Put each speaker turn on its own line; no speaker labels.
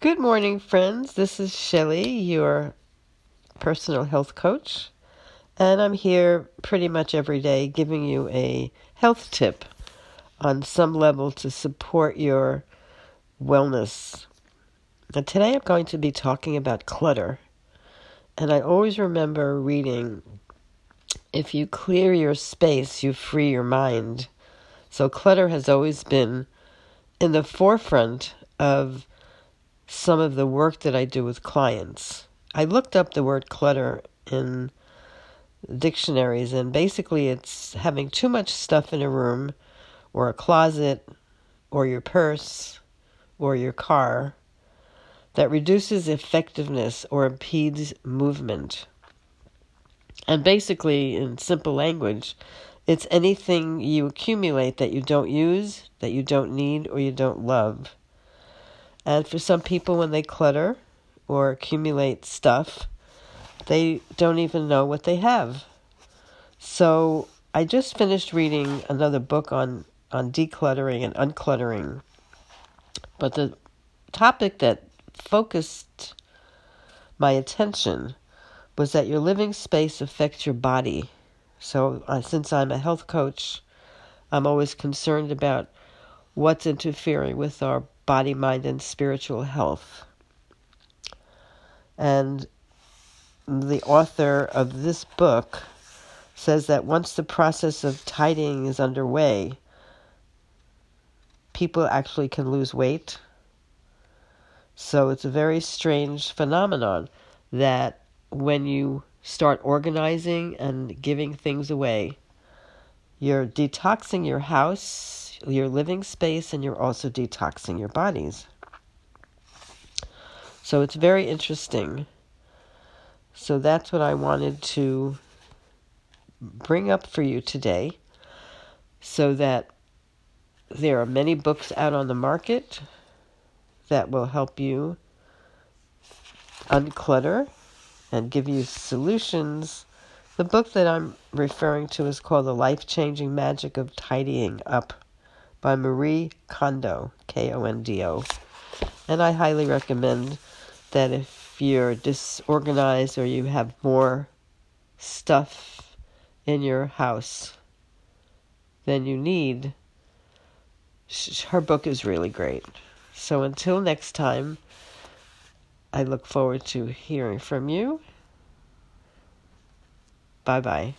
Good morning, friends. This is Shelly, your personal health coach, and I'm here pretty much every day giving you a health tip on some level to support your wellness. Now, today I'm going to be talking about clutter, and I always remember reading if you clear your space, you free your mind. So, clutter has always been in the forefront of some of the work that I do with clients. I looked up the word clutter in dictionaries, and basically it's having too much stuff in a room, or a closet, or your purse, or your car that reduces effectiveness or impedes movement. And basically, in simple language, it's anything you accumulate that you don't use, that you don't need, or you don't love. And for some people, when they clutter or accumulate stuff, they don't even know what they have. So I just finished reading another book on, on decluttering and uncluttering. But the topic that focused my attention was that your living space affects your body. So, uh, since I'm a health coach, I'm always concerned about what's interfering with our body, mind, and spiritual health. And the author of this book says that once the process of tidying is underway, people actually can lose weight. So it's a very strange phenomenon that when you start organizing and giving things away, you're detoxing your house, your living space and you're also detoxing your bodies. So it's very interesting. So that's what I wanted to bring up for you today so that there are many books out on the market that will help you unclutter and give you solutions. The book that I'm referring to is called The Life Changing Magic of Tidying Up by Marie Kondo, K O N D O. And I highly recommend that if you're disorganized or you have more stuff in your house than you need, her book is really great. So until next time, I look forward to hearing from you. Bye bye.